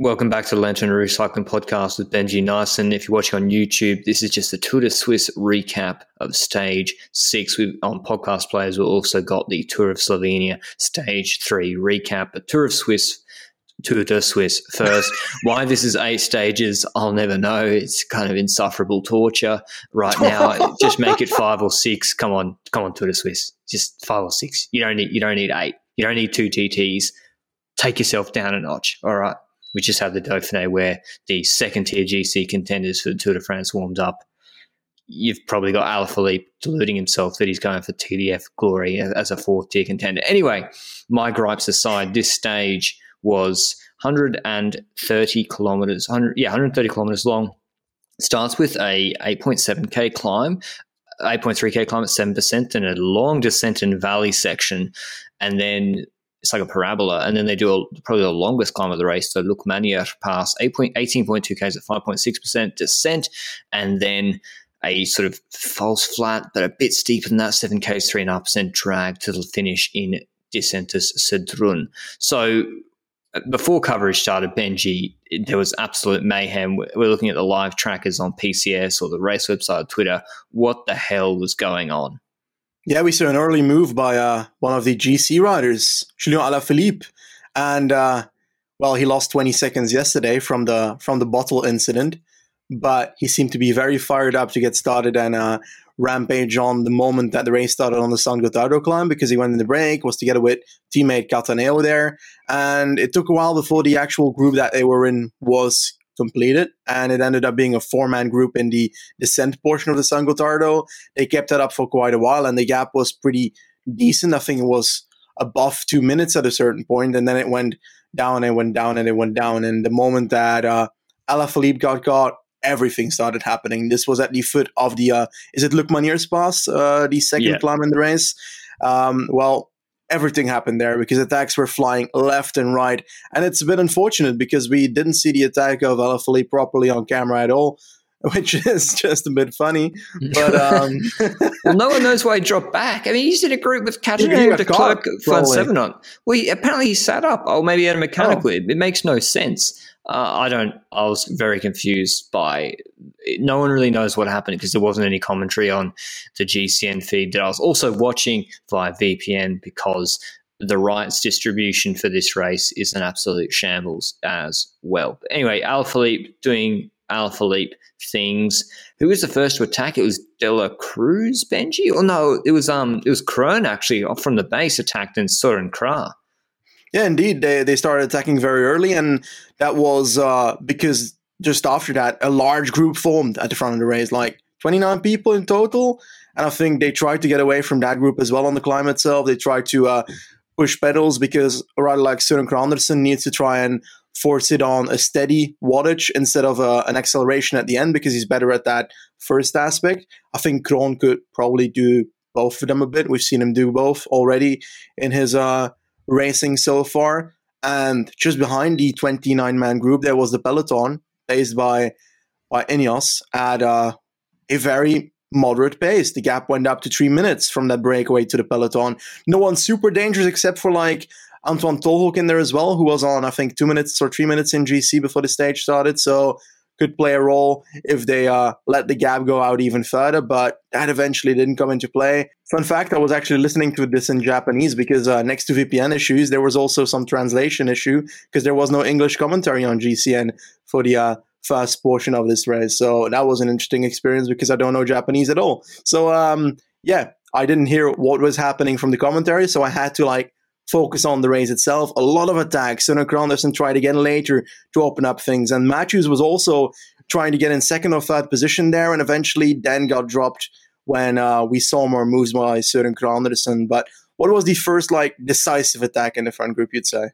Welcome back to the Lanterne Rouge Cycling Podcast with Benji Naesen. If you're watching on YouTube, this is just the Tour de Suisse recap of stage six. We've, on podcast players, we've also got the Tour of Slovenia stage three recap. But Tour of Swiss Tour de Suisse first. Why this is eight stages, I'll never know. It's kind of insufferable torture right now. Just make it five or six. Come on, come on, Tour de Suisse. Just five or six. You don't need you don't need eight. You don't need two TTs. Take yourself down a notch. All right. We just have the Dauphiné where the second tier GC contenders for the Tour de France warmed up. You've probably got Alaphilippe deluding himself that he's going for TDF glory as a fourth tier contender. Anyway, my gripes aside, this stage was 130 kilometers, 100, yeah, 130 kilometers long. Starts with a 8.7k climb, 8.3k climb at 7%, and a long descent and valley section. And then it's like a parabola. And then they do a, probably the longest climb of the race, So the Lukmanier Pass, 18.2Ks at 5.6% descent. And then a sort of false flat, but a bit steeper than that, 7Ks, 3.5% drag to the finish in Disentis Sedrun. So uh, before coverage started, Benji, there was absolute mayhem. We're looking at the live trackers on PCS or the race website, Twitter. What the hell was going on? Yeah, we saw an early move by uh, one of the GC riders, Julien Alaphilippe, and uh, well, he lost 20 seconds yesterday from the from the bottle incident, but he seemed to be very fired up to get started and uh, rampage on the moment that the race started on the San Gottardo climb because he went in the break, was together with teammate Cattaneo there. And it took a while before the actual group that they were in was completed. And it ended up being a four man group in the descent portion of the San Gottardo. They kept that up for quite a while and the gap was pretty decent. I think it was above two minutes at a certain point, and then it went down and went down and it went down. And the moment that uh, Alaphilippe got caught, everything started happening. This was at the foot of the uh, is it Lukmanier's pass, uh, the second yeah. climb in the race. Um, well, everything happened there because attacks were flying left and right, and it's a bit unfortunate because we didn't see the attack of Alaphilippe properly on camera at all. Which is just a bit funny, but um, well, no one knows why he dropped back. I mean, he's in a group with Catherine de Klerk Van Seven on. Well, he, apparently he sat up, or maybe he had a mechanical. Oh. It makes no sense. Uh, I don't. I was very confused by. No one really knows what happened because there wasn't any commentary on the GCN feed that I was also watching via VPN because the rights distribution for this race is an absolute shambles as well. But anyway, Alaphilippe doing Alaphilippe things. Who was the first to attack? It was Dela Cruz, Benji, or no? It was um, it was Kron actually from the base attacked and Søren Kragh. Yeah, indeed. They, they started attacking very early, and that was uh, because just after that, a large group formed at the front of the race, like 29 people in total. And I think they tried to get away from that group as well on the climb itself. They tried to uh, push pedals because a rider like Søren Andersen needs to try and force it on a steady wattage instead of uh, an acceleration at the end because he's better at that first aspect. I think Kron could probably do both of them a bit. We've seen him do both already in his uh, racing so far. And just behind the 29 man group, there was the peloton, paced by by Ineos at uh, a very moderate pace. The gap went up to three minutes from that breakaway to the peloton. No one super dangerous except for like Antwan Tolhoek in there as well, who was on I think two minutes or three minutes in GC before the stage started. So could play a role if they uh, let the gap go out even further, but that eventually didn't come into play. Fun fact, I was actually listening to this in Japanese because uh, next to VPN issues, there was also some translation issue because there was no English commentary on GCN for the uh, first portion of this race. So that was an interesting experience because I don't know Japanese at all. So um, yeah, I didn't hear what was happening from the commentary, so I had to like focus on the race itself. A lot of attacks. Søren Andersen tried again later to open up things. And Matthews was also trying to get in second or third position there and eventually then got dropped when uh, we saw more moves by Søren Andersen. But what was the first like decisive attack in the front group, you'd say?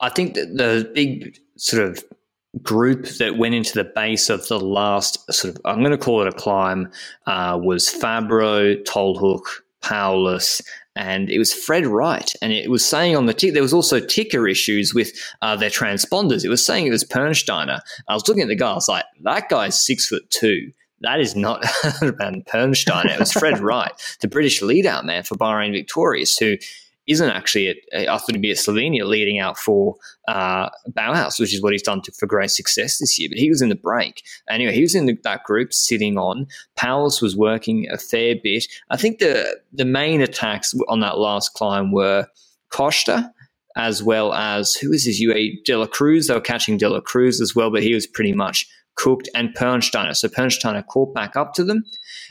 I think that the big sort of group that went into the base of the last sort of I'm going to call it a climb uh, was Fabbro, Tolhoek, Paulus, and it was Fred Wright. And it was saying on the tick there was also ticker issues with uh, their transponders. It was saying it was Pernsteiner. I was looking at the guy. I was like, that guy's six foot two. That is not Van Pernsteiner. It was Fred Wright, the British lead out man for Bahrain Victorious, who isn't actually I thought he'd be at Slovenia leading out for uh, Bauhaus, which is what he's done to, for great success this year. But he was in the break. Anyway, he was in the, that group sitting on. Paulus was working a fair bit. I think the the main attacks on that last climb were Costa as well as who is his UA De La Cruz. They were catching De La Cruz as well, but he was pretty much cooked and Pernsteiner. So Pernsteiner caught back up to them.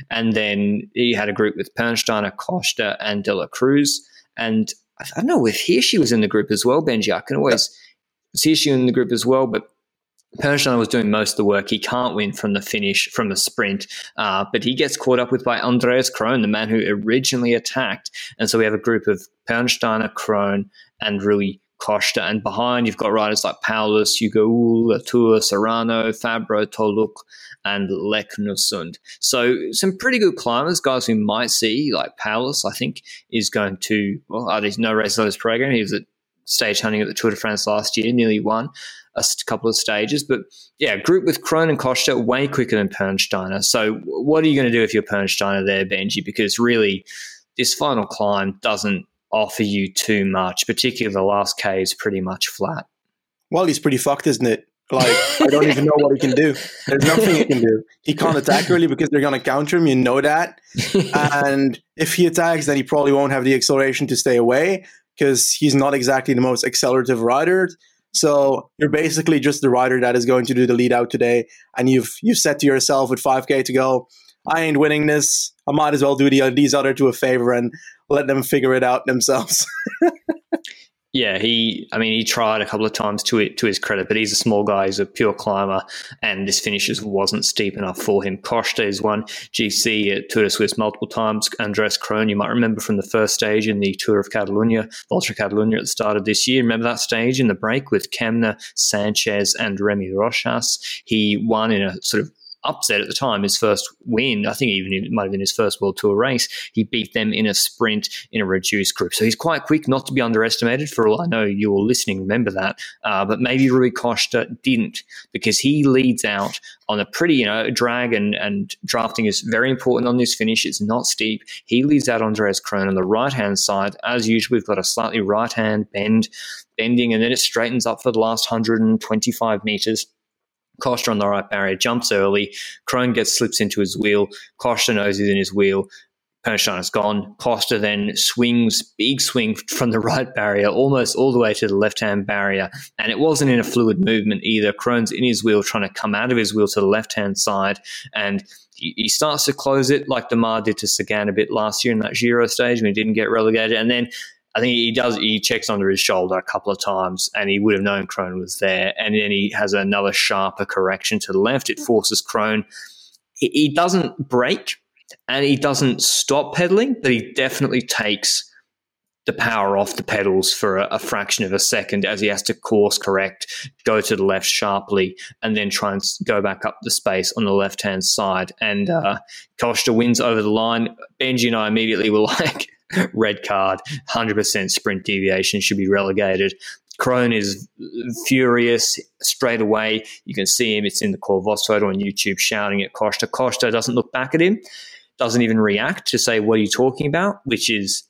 And then he had a group with Pernsteiner, Costa, and De La Cruz. And I don't know if Hirschi was in the group as well, Benji. I can always see Hirschi in the group as well, but Pernsteiner was doing most of the work. He can't win from the finish, from the sprint, uh, but he gets caught up with by Andreas Kron, the man who originally attacked. And so we have a group of Pernsteiner, Kron, and Rui Costa. And behind, you've got riders like Paulus, Hugo Latour, Serrano, Fabbro, Tolhoek, and Leknessund. So some pretty good climbers, guys we might see, like Paulus, I think, is going to, well, there's no race on his program. He was at stage hunting at the Tour de France last year, nearly won a couple of stages. But yeah, group with Kron and Costa way quicker than Pernsteiner. So what are you going to do if you're Pernsteiner there, Benji? Because really, this final climb doesn't offer you too much, particularly the last K is pretty much flat. Well, he's pretty fucked, isn't it? Like, I don't even know what he can do. There's nothing he can do. He can't attack early because they're going to counter him. You know that. and if he attacks, then he probably won't have the acceleration to stay away because he's not exactly the most accelerative rider. So you're basically just the rider that is going to do the lead out today. And you've you've said to yourself with 5K to go, I ain't winning this. I might as well do the, these other two a favor and let them figure it out themselves. Yeah, he. I mean, he tried a couple of times to it to his credit, but he's a small guy. He's a pure climber, and this finish just wasn't steep enough for him. Costa has won GC at Tour de Suisse multiple times. Andreas Kron, you might remember from the first stage in the Tour of Catalonia, Volta Catalonia at the start of this year. Remember that stage in the break with Kämna, Sanchez, and Remy Rochas? He won in a sort of upset at the time, his first win. I think even it might have been his first World Tour race. He beat them in a sprint in a reduced group. So he's quite quick, not to be underestimated. For all I know, you're listening, remember that. Uh, but maybe Rui Costa didn't because he leads out on a pretty, you know, drag and, and drafting is very important on this finish. It's not steep. He leads out Andreas Kron on the right hand side. As usual, we've got a slightly right hand bend, bending, and then it straightens up for the last 125 meters Costa on the right barrier jumps early. Kron gets slips into his wheel. Costa knows he's in his wheel. Pernstein is gone. Costa then swings, big swing from the right barrier, almost all the way to the left hand barrier. And it wasn't in a fluid movement either. Kron's in his wheel, trying to come out of his wheel to the left hand side. And he, starts to close it like Démare did to Sagan a bit last year in that Giro stage when he didn't get relegated. And then I think he does. He checks under his shoulder a couple of times, and he would have known Kron was there. And then he has another sharper correction to the left. It forces Kron. He, he doesn't break, and he doesn't stop pedaling, but he definitely takes the power off the pedals for a, a, fraction of a second as he has to course correct, go to the left sharply, and then try and go back up the space on the left hand side. And uh, Costa wins over the line. Benji and I immediately were like, red card, 100% sprint deviation should be relegated. Kron is furious straight away. You can see him. It's in the Cor Vos photo on YouTube shouting at Costa. Costa doesn't look back at him, doesn't even react to say, What are you talking about? Which is,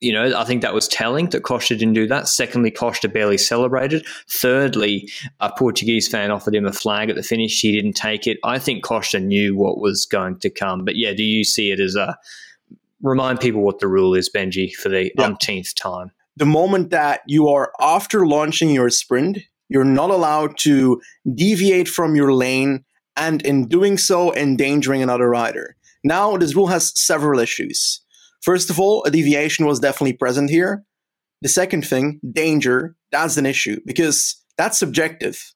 you know, I think that was telling that Costa didn't do that. Secondly, Costa barely celebrated. Thirdly, a Portuguese fan offered him a flag at the finish. He didn't take it. I think Costa knew what was going to come. But yeah, do you see it as a remind people what the rule is, Benji, for the yeah. umpteenth time. The moment that you are after launching your sprint, you're not allowed to deviate from your lane and in doing so endangering another rider. Now, this rule has several issues. First of all, a deviation was definitely present here. The second thing, danger, that's an issue because that's subjective.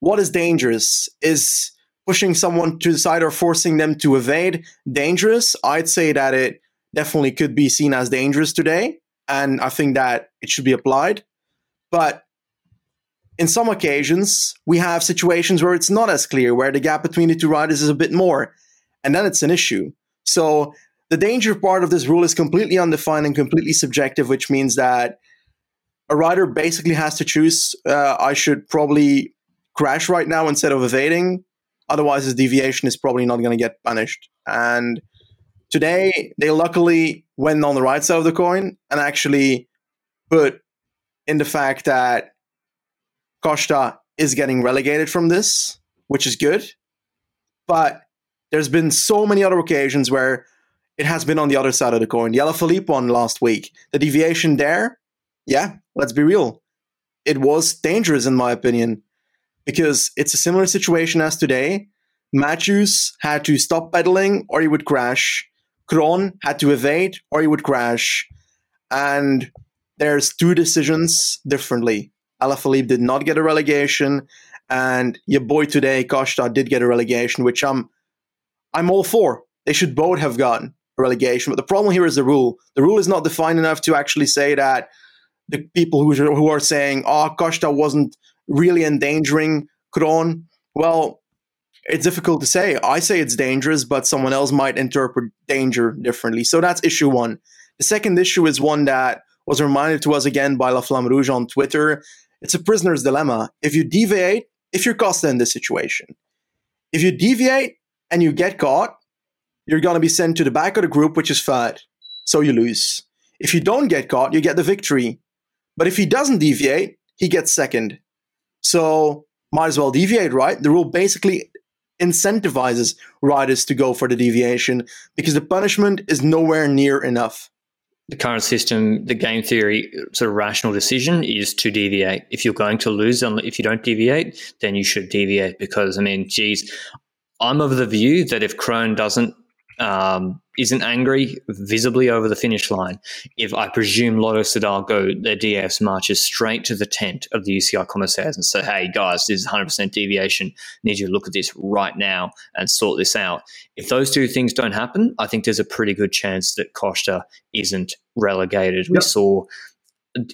What is dangerous? Is pushing someone to the side or forcing them to evade dangerous? I'd say that it definitely could be seen as dangerous today. And I think that it should be applied. But in some occasions, we have situations where it's not as clear, where the gap between the two riders is a bit more, and then it's an issue. So the danger part of this rule is completely undefined and completely subjective, which means that a rider basically has to choose uh, I should probably crash right now instead of evading. Otherwise, his deviation is probably not going to get punished. And today, they luckily went on the right side of the coin and actually put in the fact that Costa is getting relegated from this, which is good. But there's been so many other occasions where it has been on the other side of the coin. The Alaphilippe one last week, the deviation there, yeah, let's be real. It was dangerous, in my opinion, because it's a similar situation as today. Matthews had to stop pedaling or he would crash. Kron had to evade or he would crash. And there's two decisions differently. Alaphilippe did not get a relegation, and your boy today, Costa, did get a relegation, which I'm I'm all for. They should both have gotten a relegation. But the problem here is the rule. The rule is not defined enough to actually say that the people who, who are saying, oh, Costa wasn't really endangering Kron, well, it's difficult to say. I say it's dangerous, but someone else might interpret danger differently. So that's issue one. The second issue is one that was reminded to us again by La Flamme Rouge on Twitter. It's a prisoner's dilemma. If you deviate, if you're Costa in this situation, if you deviate and you get caught, you're going to be sent to the back of the group, which is third. So you lose. If you don't get caught, you get the victory. But if he doesn't deviate, he gets second. So might as well deviate, right? The rule basically incentivizes riders to go for the deviation because the punishment is nowhere near enough. The current system, the game theory sort of rational decision is to deviate. If you're going to lose, if you don't deviate, then you should deviate because, I mean, geez, I'm of the view that if Kron doesn't um, isn't angry visibly over the finish line, if I presume Lotto Soudal go their DAS marches straight to the tent of the UCI commissaires and say, hey guys, this is 100% deviation. Need you to look at this right now and sort this out. If those two things don't happen, I think there's a pretty good chance that Costa isn't relegated. Yep. We saw,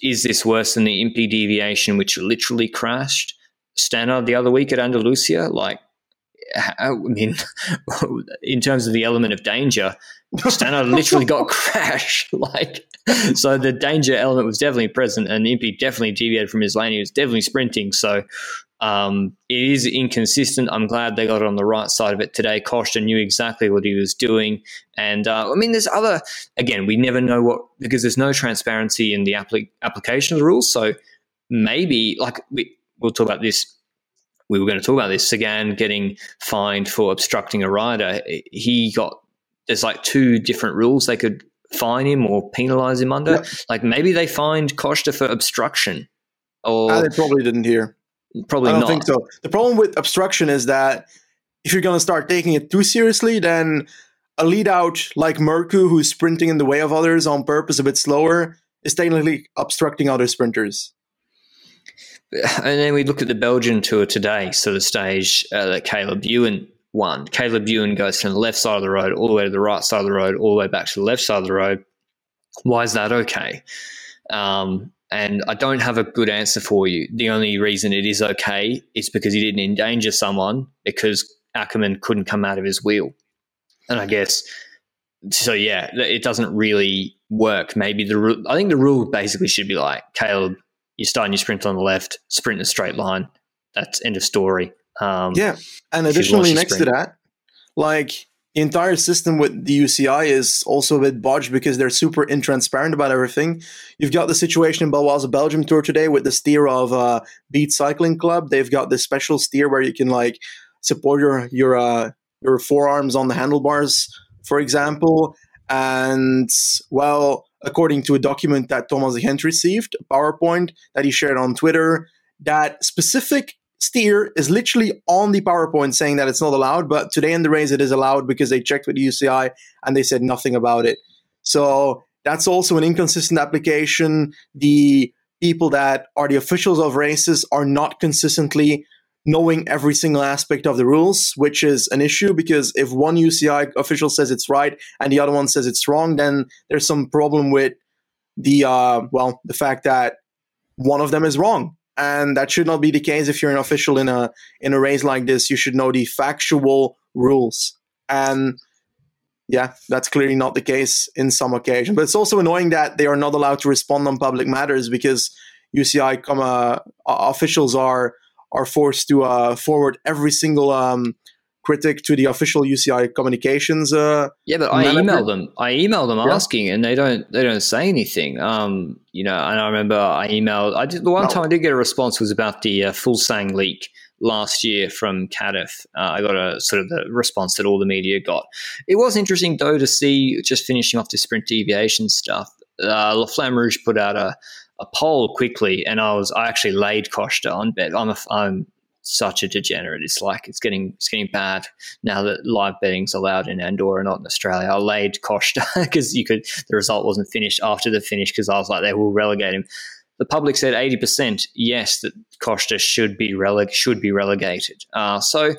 is this worse than the Impey deviation, which literally crashed? Stannard the other week at Andalusia, like I mean, in terms of the element of danger, Stannard literally got crashed. Like, so the danger element was definitely present, and Impey definitely deviated from his lane. He was definitely sprinting. So um, it is inconsistent. I'm glad they got it on the right side of it today. Costa knew exactly what he was doing. And uh, I mean, there's other, again, we never know what, because there's no transparency in the applic- application of the rules. So maybe, like, we, we'll talk about this we were going to talk about this. Sagan getting fined for obstructing a rider. He got there's like two different rules they could fine him or penalize him under. Yep. Like maybe they fined Costa for obstruction. Or ah, they probably didn't hear. Probably I don't not. think so. The problem with obstruction is that if you're going to start taking it too seriously, then a lead out like Mørkøv, who's sprinting in the way of others on purpose, a bit slower, is technically obstructing other sprinters and then we look at the Belgian tour today, so the stage uh, that Caleb Ewan won. Caleb Ewan goes from the left side of the road all the way to the right side of the road, all the way back to the left side of the road. Why is that okay? Um, and I don't have a good answer for you. The only reason it is okay is because he didn't endanger someone because Ackerman couldn't come out of his wheel. And I guess so. Yeah, it doesn't really work. Maybe the I think the rule basically should be like Caleb you start your sprint on the left, sprint in a straight line. That's end of story. Um, yeah, and additionally, next sprint. to that, like the entire system with the UCI is also a bit bodged because they're super intransparent about everything. You've got the situation in Baloise Belgium Tour today with the steer of uh, Beat Cycling Club. They've got this special steer where you can like support your your uh, your forearms on the handlebars, for example. And well, according to a document that Thomas Gent received, a PowerPoint that he shared on Twitter, that specific steer is literally on the PowerPoint saying that it's not allowed, but today in the race it is allowed because they checked with the UCI and they said nothing about it. So that's also an inconsistent application. The people that are the officials of races are not consistently knowing every single aspect of the rules, which is an issue because if one UCI official says it's right and the other one says it's wrong, then there's some problem with the uh, well, the fact that one of them is wrong. And that should not be the case if you're an official in a in a race like this. You should know the factual rules. And yeah, that's clearly not the case in some occasions. But it's also annoying that they are not allowed to respond on public matters because UCI officials are are forced to uh, forward every single um, critic to the official UCI communications. Uh, yeah, but I email them. I email them yeah. asking, and they don't. They don't say anything. Um, you know, and I remember I emailed. I did the one no. time I did get a response was about the uh, Fuglsang leak last year from Cardiff. Uh, I got a sort of the response that all the media got. It was interesting though to see just finishing off the sprint deviation stuff. Uh, La Flamme Rouge put out a a poll quickly, and I was I actually laid Costa on bet. I'm a, I'm such a degenerate. It's like it's getting it's getting bad now that live betting's allowed in Andorra, not in Australia. I laid Costa because you could the result wasn't finished after the finish because I was like they will relegate him. The public said eighty percent yes that Costa should be releg should be relegated. Uh, so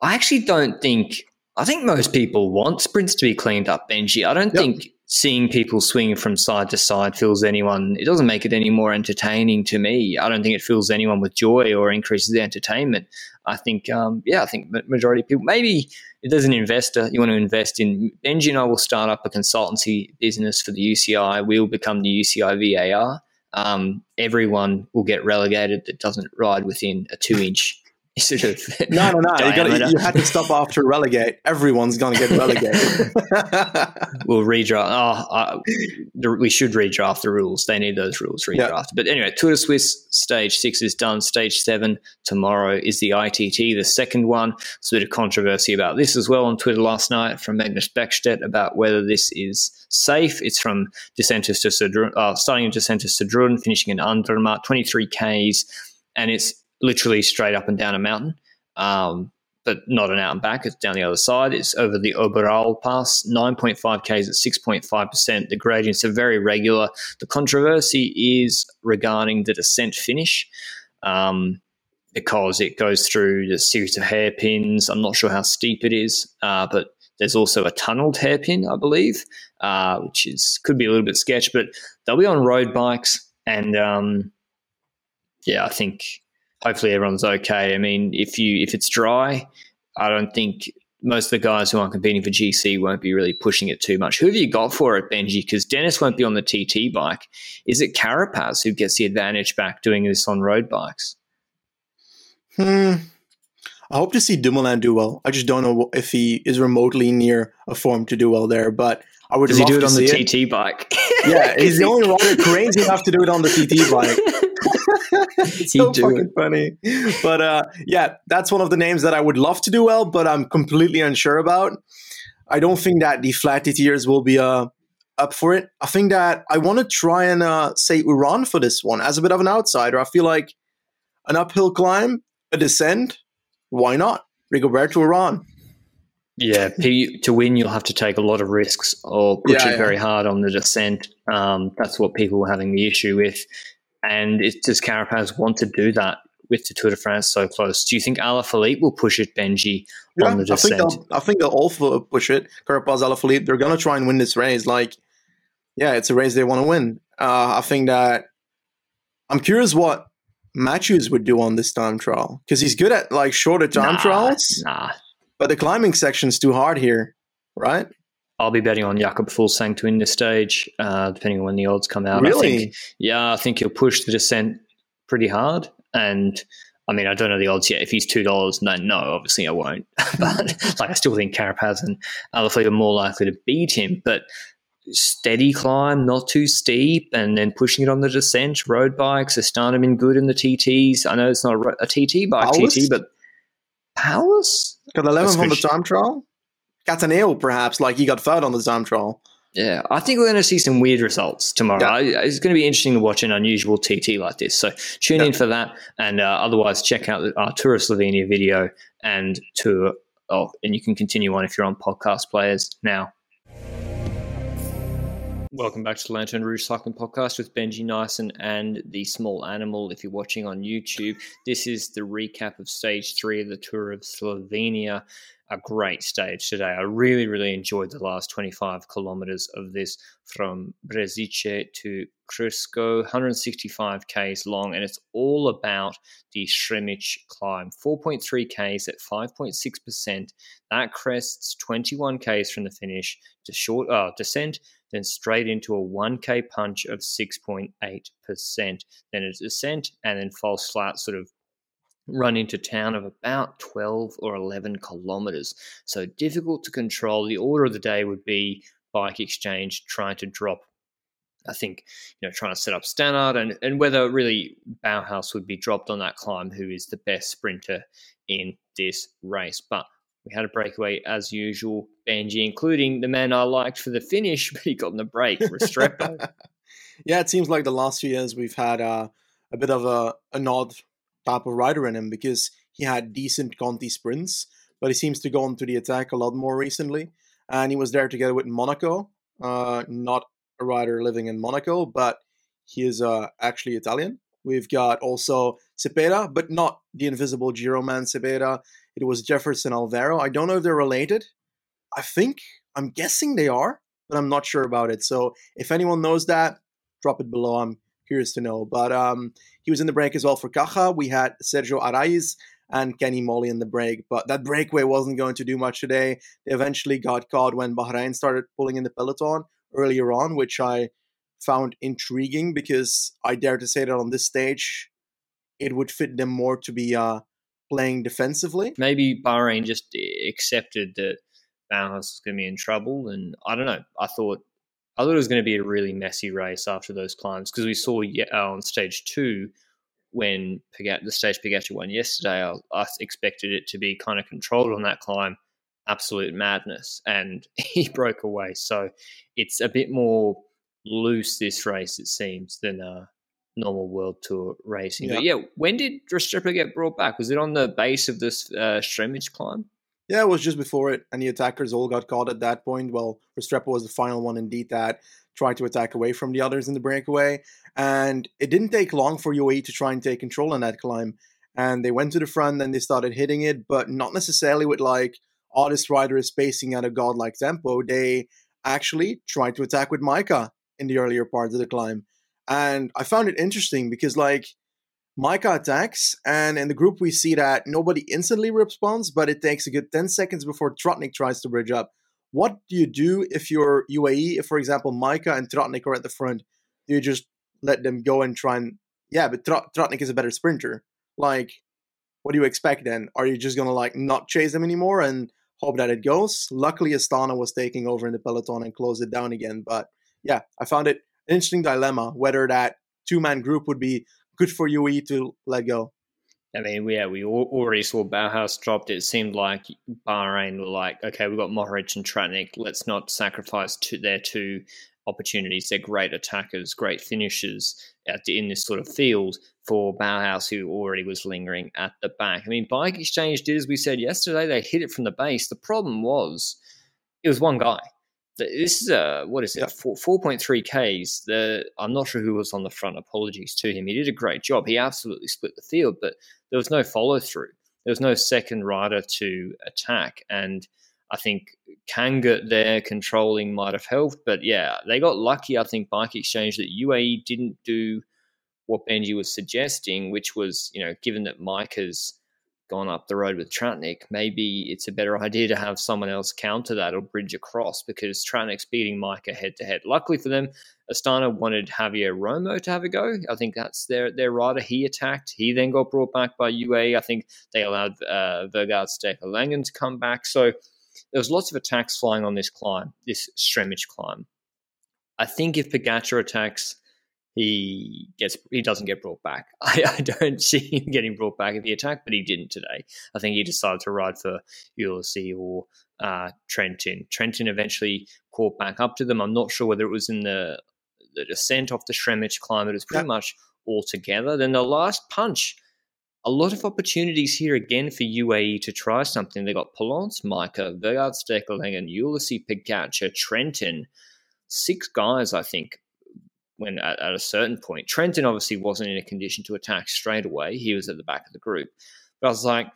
I actually don't think I think most people want sprints to be cleaned up, Benji. I don't yep. think seeing people swing from side to side fills anyone it doesn't make it any more entertaining to me. I don't think it fills anyone with joy or increases the entertainment. I think um, yeah i think majority of people maybe if there's an investor you want to invest in benji and i will start up a consultancy business for the uci we'll become the uci var um, everyone will get relegated that doesn't ride within a two inch sort of no, no, no. You, gotta, you had to stop after relegate. Everyone's going to get relegated. we'll redraft. Oh, uh, we should redraft the rules. They need those rules redrafted. Yep. But anyway, Tour de Suisse stage six is done. Stage seven tomorrow is the ITT, the second one. There's a bit of controversy about this as well on Twitter last night from Magnus Bäckstedt about whether this is safe. It's from Disentis to Sedrun, uh, starting in Disentis to Sedrun, finishing in Andermatt, 23 Ks. And it's literally straight up and down a mountain, um, but not an out and back. It's down the other side. It's over the Oberalp Pass, 9.5 Ks at 6.5%. The gradients are very regular. The controversy is regarding the descent finish. Um, because it goes through the series of hairpins. I'm not sure how steep it is, uh, but there's also a tunneled hairpin, I believe, uh, which is could be a little bit sketch, but they'll be on road bikes, and um, yeah, I think hopefully everyone's okay. I mean, if you if it's dry, I don't think most of the guys who aren't competing for GC won't be really pushing it too much. Who have you got for it, Benji? Because Dennis won't be on the TT bike. Is it Carapaz who gets the advantage back doing this on road bikes? Hmm. I hope to see Dumoulin do well. I just don't know if he is remotely near a form to do well there, but I would. Does he do it on the it. TT bike? yeah, he's the only rider crazy enough to do it on the TT bike. it's so fucking it. funny. But uh, yeah, that's one of the names that I would love to do well, but I'm completely unsure about. I don't think that the flat TTers will be uh, up for it. I think that I want to try and uh, say Urán for this one as a bit of an outsider. I feel like an uphill climb, a descent, why not? Rigoberto Urán. Yeah, to win, you'll have to take a lot of risks or push yeah, it yeah. very hard on the descent. Um, that's what people were having the issue with. And it, does Carapaz want to do that with the Tour de France so close? Do you think Alaphilippe will push it, Benji, yeah, on the descent? I think, they'll, I think they'll all push it. Carapaz, Alaphilippe, they're going to try and win this race. Like, yeah, it's a race they want to win. Uh, I think that I'm curious what Matthews would do on this time trial because he's good at like shorter time nah, trials. Nah, but the climbing section's too hard here, right? I'll be betting on Jakob Fuglsang to win this stage, uh, depending on when the odds come out. Really? I think, yeah, I think he'll push the descent pretty hard. And I mean, I don't know the odds yet. If he's two dollars, no, no, obviously I won't. but like, I still think Carapaz and Alaphilippe are more likely to beat him. But steady climb, not too steep, and then pushing it on the descent. Road bikes, Astana been good in the TTs. I know it's not a, a TT bike, TT, but Powers got eleven on the time trial. Cattaneo, perhaps, like he got third on the time trial. Yeah, I think we're going to see some weird results tomorrow. Yeah. It's going to be interesting to watch an unusual TT like this. So tune yeah. in for that, and uh, otherwise check out our Tour of Slovenia video and tour. Oh, and you can continue on if you're on podcast players now. Welcome back to the Lanterne Rouge Cycling Podcast with Benji Naesen and the Small Animal. If you're watching on YouTube, this is the recap of stage three of the Tour of Slovenia. A great stage today. I really, really enjoyed the last 25 kilometers of this from Brežice to Krško, 165 Ks long, and it's all about the Sremic climb. 4.3 Ks at 5.6%. That crests 21 Ks from the finish to short uh, descent then straight into a 1K punch of 6.8%. Then a descent and then false flat sort of run into town of about 12 or 11 kilometers. So difficult to control. The order of the day would be bike exchange trying to drop I think, you know, trying to set up Stannard and, and whether really Bauhaus would be dropped on that climb, who is the best sprinter in this race. But we had a breakaway as usual, Benji, including the man I liked for the finish, but he got in the break, Restrepo. yeah, it seems like the last few years we've had uh, a bit of a, an odd type of rider in him because he had decent Conti sprints, but he seems to go into the attack a lot more recently. And he was there together with Monaco, uh, not a rider living in Monaco, but he is uh, actually Italian. We've got also Cepeda, but not the invisible Giro man Cepeda. It was Jefferson Alveiro. I don't know if they're related. I think, I'm guessing they are, but I'm not sure about it. So if anyone knows that, drop it below. I'm curious to know. But um, he was in the break as well for Caja. We had Sergio Arraiz and Kenny Molly in the break. But that breakaway wasn't going to do much today. They eventually got caught when Bahrain started pulling in the peloton earlier on, which I found intriguing because I dare to say that on this stage, it would fit them more to be uh, playing defensively. Maybe Bahrain just accepted that Bauhaus was going to be in trouble, and I don't know. I thought I thought it was going to be a really messy race after those climbs because we saw uh, on stage two when Pogacar, the stage Pogacar won yesterday. I, I expected it to be kind of controlled on that climb, absolute madness, and he broke away. So it's a bit more loose this race, it seems, than a normal World Tour racing. Yeah. But yeah, when did Restrepo get brought back? Was it on the base of this uh, Sremic climb? Yeah, it was just before it, and the attackers all got caught at that point. Well, Restrepo was the final one indeed that tried to attack away from the others in the breakaway, and it didn't take long for UAE to try and take control on that climb. And they went to the front and they started hitting it, but not necessarily with like, oh, this rider is pacing at a godlike tempo. They actually tried to attack with Majka in the earlier parts of the climb. And I found it interesting because, like, Majka attacks, and in the group we see that nobody instantly responds, but it takes a good 10 seconds before Tratnik tries to bridge up. What do you do if you're UAE, if, for example, Majka and Tratnik are at the front? Do you just let them go and try and. Yeah, but tratnik is a better sprinter. Like, what do you expect then? Are you just to, like, not chase them anymore and hope that it goes? Luckily, Astana was taking over in the peloton and closed it down again, but yeah, I found it an interesting dilemma whether that two man group would be good for UE to let go. I mean, yeah, we already saw Bauhaus dropped. It seemed like Bahrain were like, okay, we've got Mohoric and Tratnik. Let's not sacrifice to their two opportunities. They're great attackers, great finishers at in this sort of field for Bauhaus, who already was lingering at the back. I mean, Bike Exchange did as we said yesterday. They hit it from the base. The problem was it was one guy this is a what is it? Four point three Ks. The I'm not sure who was on the front. Apologies to him. He did a great job. He absolutely split the field, but there was no follow through. There was no second rider to attack, and I think Kangert there controlling might have helped. But yeah, they got lucky. I think Bike Exchange that UAE didn't do what Benji was suggesting, which was you know given that Majka's gone up the road with Tratnik, maybe it's a better idea to have someone else counter that or bridge across because Tratnik's beating Majka head to head. Luckily for them, Astana wanted Javier Romo to have a go. I think that's their their rider. He attacked. He then got brought back by UA. I think they allowed uh, Vergaard Langen to come back. So there was lots of attacks flying on this climb, this Sremic climb. I think if Pogacar attacks he gets he doesn't get brought back. I, I, don't see him getting brought back at the attack, but he didn't today. I think he decided to ride for Ulissi or uh, Trentin. Trentin eventually caught back up to them. I'm not sure whether it was in the the descent off the Sremic climb. It was pretty much all together. Then the last punch. A lot of opportunities here again for UAE to try something. They got Polanc, Majka, Vergaard Stekeling, and Ulissi Pogacar, Trentin six guys, I think, when at, at, a certain point. Trentin obviously wasn't in a condition to attack straight away. He was at the back of the group. But I was like,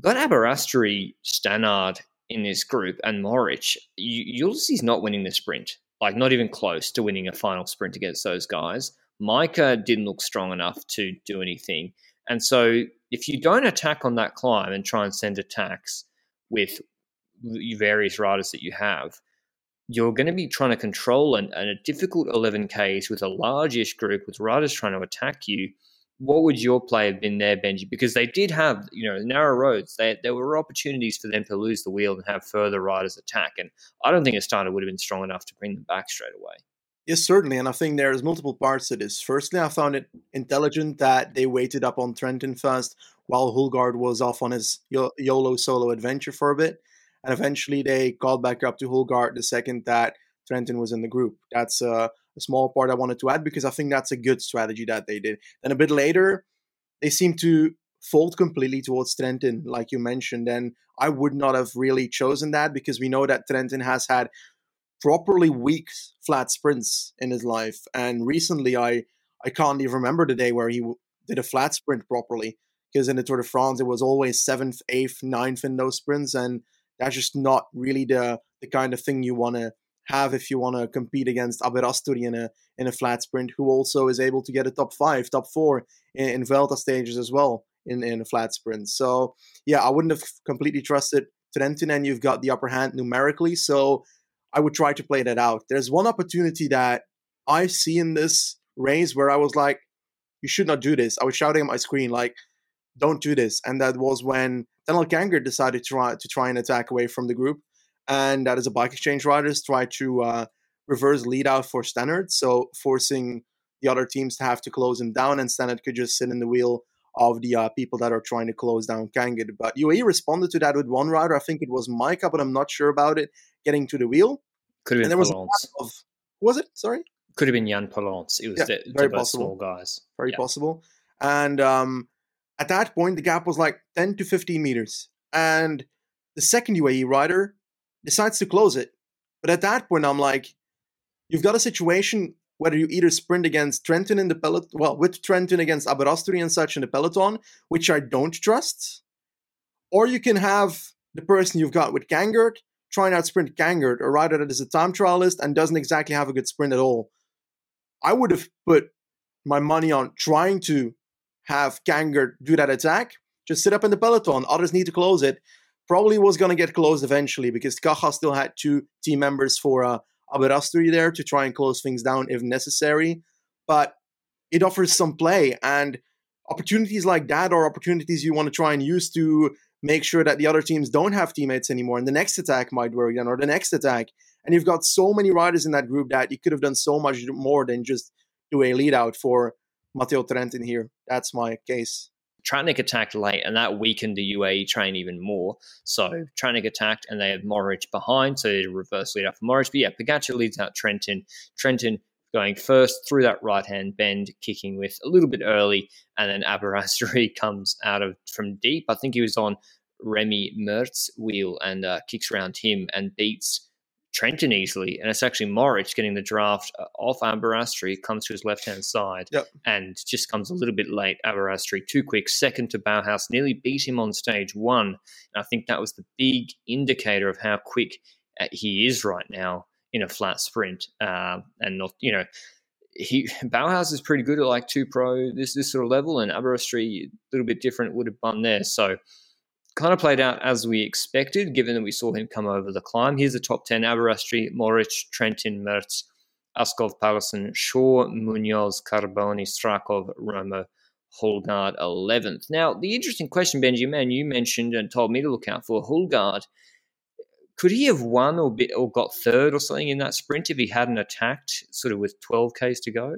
got Aberasturi, Stannard in this group and Mohoric, Ulissi's not winning the sprint. Like not even close to winning a final sprint against those guys. Majka didn't look strong enough to do anything. And so if you don't attack on that climb and try and send attacks with various riders that you have, you're going to be trying to control an, an, a difficult 11Ks with a largish group with riders trying to attack you. What would your play have been there, Benji? Because they did have, you know, narrow roads. They, there were opportunities for them to lose the wheel and have further riders attack. And I don't think Astana would have been strong enough to bring them back straight away. Yes, certainly. And I think there's multiple parts to this. Firstly, I found it intelligent that they waited up on Trentin first while Hulgaard was off on his YOLO solo adventure for a bit. And eventually they called back up to Hulgaard the second that Trentin was in the group. That's a, a small part I wanted to add because I think that's a good strategy that they did. Then a bit later, they seemed to fold completely towards Trentin, like you mentioned. And I would not have really chosen that because we know that Trentin has had properly weak flat sprints in his life. And recently, I I can't even remember the day where he did a flat sprint properly because in the Tour de France it was always seventh, eighth, ninth in those sprints, and that's just not really the the kind of thing you want to have if you want to compete against Aberasturi in a in a flat sprint, who also is able to get a top five, top four in, in Vuelta stages as well in in a flat sprint. So yeah, I wouldn't have completely trusted Trentin, and you've got the upper hand numerically. So I would try to play that out. There's one opportunity that I see in this race where I was like, you should not do this. I was shouting at my screen like, don't do this. And that was when Tanel Kangert decided to try to try and attack away from the group. And that is a bike exchange riders try to uh, reverse lead out for Stannard, so forcing the other teams to have to close him down, and Stannard could just sit in the wheel of the uh, people that are trying to close down Kangert. But UAE responded to that with one rider. I think it was Majka, but I'm not sure about it, getting to the wheel. Could have been and there was of, was it? Sorry? Could have been Jan Polanc. It was yeah, the, very possible. small guys. Very yeah. possible. And um, at that point, the gap was like 10 to 15 meters. And the second UAE rider decides to close it. But at that point, I'm like, you've got a situation whether you either sprint against Trentin in the peloton, well, with Trentin against Aberasturi and such in the peloton, which I don't trust, or you can have the person you've got with Kangert trying out sprint Kangert, a rider that is a time trialist and doesn't exactly have a good sprint at all. I would have put my money on trying to have Kangert do that attack, just sit up in the peloton. Others need to close it. Probably was going to get closed eventually because Caja still had two team members for uh, there to try and close things down if necessary. But it offers some play and opportunities like that are opportunities you want to try and use to make sure that the other teams don't have teammates anymore and the next attack might work again or the next attack. And you've got so many riders in that group that you could have done so much more than just do a lead out for Matteo Trentin here. That's my case. Tratnik attacked late, and that weakened the UAE train even more. So Tratnik attacked, and they had Mohoric behind, so they reverse lead out for Mohoric. But yeah, Pogacar leads out Trentin. Trentin going first through that right hand bend, kicking with a little bit early, and then Aberasturi comes out of from deep. I think he was on Remy Mertz wheel and uh, kicks around him and beats Trentin easily, and it's actually Mohoric getting the draft uh, off Aberasturi, comes to his left hand side, yep. and just comes a little bit late. Aberasturi too quick, second to Bauhaus, nearly beat him on stage one. And I think that was the big indicator of how quick uh, he is right now in a flat sprint, uh, and not you know. He Bauhaus is pretty good at like two pro this this sort of level, and Aberasturi a little bit different would have won there. So kind of played out as we expected, given that we saw him come over the climb. Here's the top 10 Aberasturi, Mohoric, Trentin, Mertz, Askov, Pallesen, Shaw, Munoz, Carboni, Strakov, Romo, Hulgaard 11th. Now, the interesting question, Benjamin, you mentioned and told me to look out for Hulgaard. Could he have won or, or got third or something in that sprint if he hadn't attacked sort of with 12 Ks to go?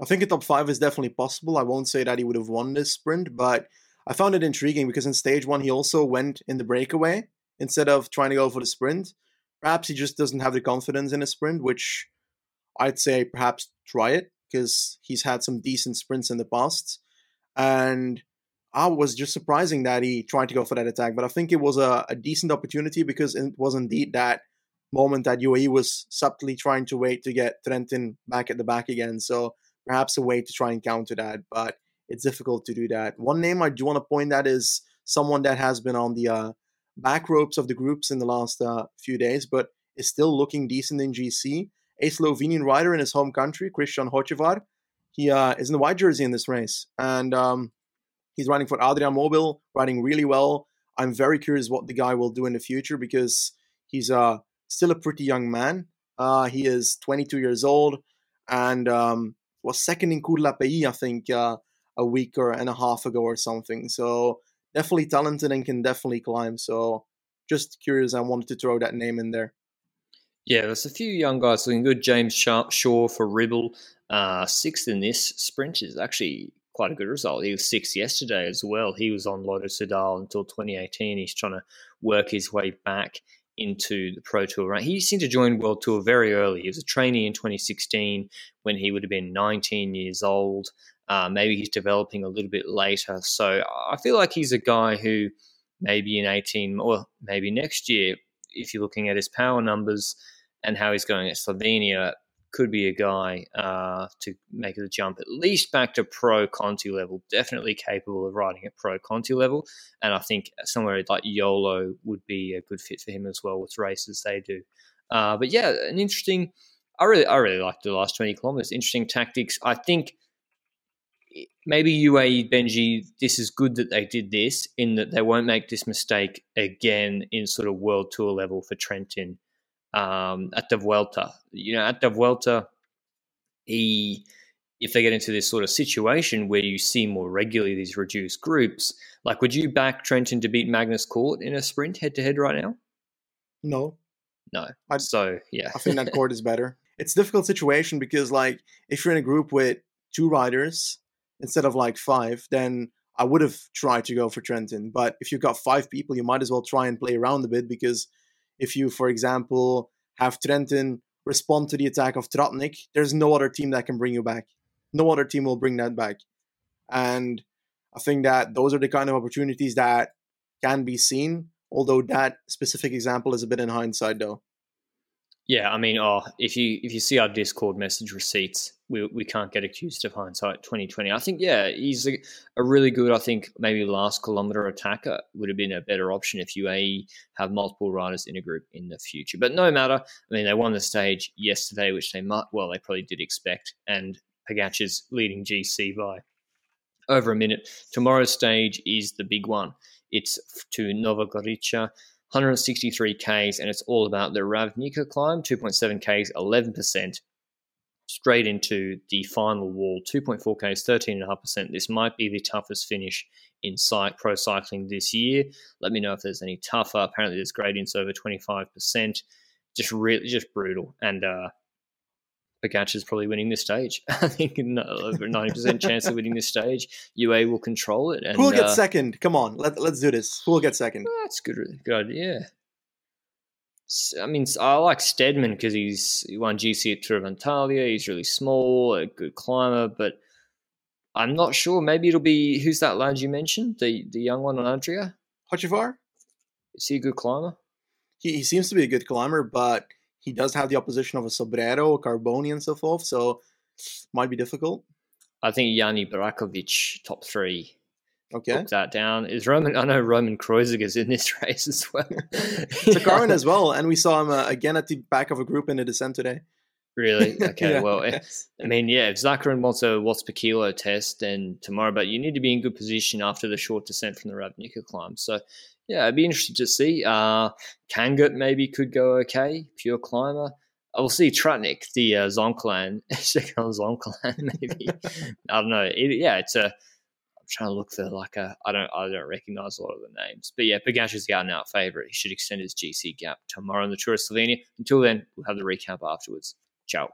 I think a top five is definitely possible. I won't say that he would have won this sprint, but I found it intriguing because in stage one he also went in the breakaway instead of trying to go for the sprint. Perhaps he just doesn't have the confidence in a sprint, which I'd say perhaps try it because he's had some decent sprints in the past. And I was just surprising that he tried to go for that attack, but I think it was a, a decent opportunity because it was indeed that moment that UAE was subtly trying to wait to get Trentin back at the back again. So perhaps a way to try and counter that, but it's difficult to do that. One name I do want to point that is someone that has been on the uh, back ropes of the groups in the last uh, few days, but is still looking decent in GC. A Slovenian rider in his home country, Kristjan Hočevar. He uh, is in the white jersey in this race, and um, he's riding for Adria Mobil, riding really well. I'm very curious what the guy will do in the future because he's uh, still a pretty young man. Uh, he is 22 years old and um, was second in Cours l'Api, I think, uh, a week or and a half ago or something. So definitely talented and can definitely climb. So just curious, I wanted to throw that name in there. Yeah, there's a few young guys looking good. James Shaw for Ribble, uh, sixth in this sprint is actually quite a good result. He was sixth yesterday as well. He was on Lotto Soudal until 2018. He's trying to work his way back into the Pro Tour. Right? He seemed to join World Tour very early. He was a trainee in 2016 when he would have been 19 years old. Uh, maybe he's developing a little bit later. So I feel like he's a guy who maybe in 18 or maybe next year, if you're looking at his power numbers and how he's going at Slovenia, could be a guy uh, to make the jump at least back to pro Conti level. Definitely capable of riding at pro Conti level, and I think somewhere like YOLO would be a good fit for him as well with races they do. Uh, but yeah, an interesting. I really, I really like the last twenty kilometers. Interesting tactics. I think maybe UAE Benji, this is good that they did this in that they won't make this mistake again in sort of world tour level for Trentin um, at the Vuelta. You know, at the Vuelta, he if they get into this sort of situation where you see more regularly these reduced groups, like would you back Trentin to beat Magnus Cort in a sprint head to head right now? No. No. I'd, so yeah. I think that Cort is better. It's a difficult situation because like if you're in a group with two riders instead of like five, then I would have tried to go for Trentin. But if you've got five people, you might as well try and play around a bit because if you, for example, have Trentin respond to the attack of Tratnik, there's no other team that can bring you back. No other team will bring that back. And I think that those are the kind of opportunities that can be seen, although that specific example is a bit in hindsight though. Yeah, I mean, oh, if you if you see our Discord message receipts, we we can't get accused of hindsight twenty twenty. I think yeah, he's a, a, really good. I think maybe last kilometer attacker would have been a better option if UAE have multiple riders in a group in the future. But no matter, I mean, they won the stage yesterday, which they might well they probably did expect, and Pogacar's leading GC by over a minute. Tomorrow's stage is the big one. It's to Nova Gorica 163Ks, and it's all about the Ravnica climb, 2.7Ks, 11%. Straight into the final wall, 2.4Ks, 13.5%. This might be the toughest finish in cyc- pro cycling this year. Let me know if there's any tougher. Apparently, there's gradients over 25%. Just really, just brutal. And uh, is probably winning this stage. I think over ninety percent chance of winning this stage. UA will control it. And, Who will get uh, second? Come on, let, let's do this. Who will get second? Oh, that's good. Good idea. I mean, I like Stedman because he's he won GC at Tour of Antalya. He's really small, a good climber, but I'm not sure. Maybe it'll be who's that lad you mentioned, the the young one on Adria? Hočevar? Is he a good climber? He, he seems to be a good climber, but he does have the opposition of a Sobrero, a Carboni, and so forth. So might be difficult. I think Yanni Brajkovic top three. Okay, Book that down. Is Roman? I know Roman Kreuziger's in this race as well. so Carmen as well, and we saw him uh, again at the back of a group in the descent today. Really? Okay. yeah. Well, I mean, yeah. If Zakarin wants a watts per kilo test, then tomorrow, but you need to be in good position after the short descent from the Ravnica climb. So yeah, it'd be interesting to see. Uh, Kangert maybe could go okay, pure climber. I will see Tratnik, the uh, Zoncolan, second on maybe. I don't know. It, yeah, it's a. I'm trying to look for like a. I don't. I don't recognize a lot of the names, but yeah, Pogacar's the out and out favorite. He should extend his GC gap tomorrow in the Tour of Slovenia. Until then, we'll have the recap afterwards. Ciao.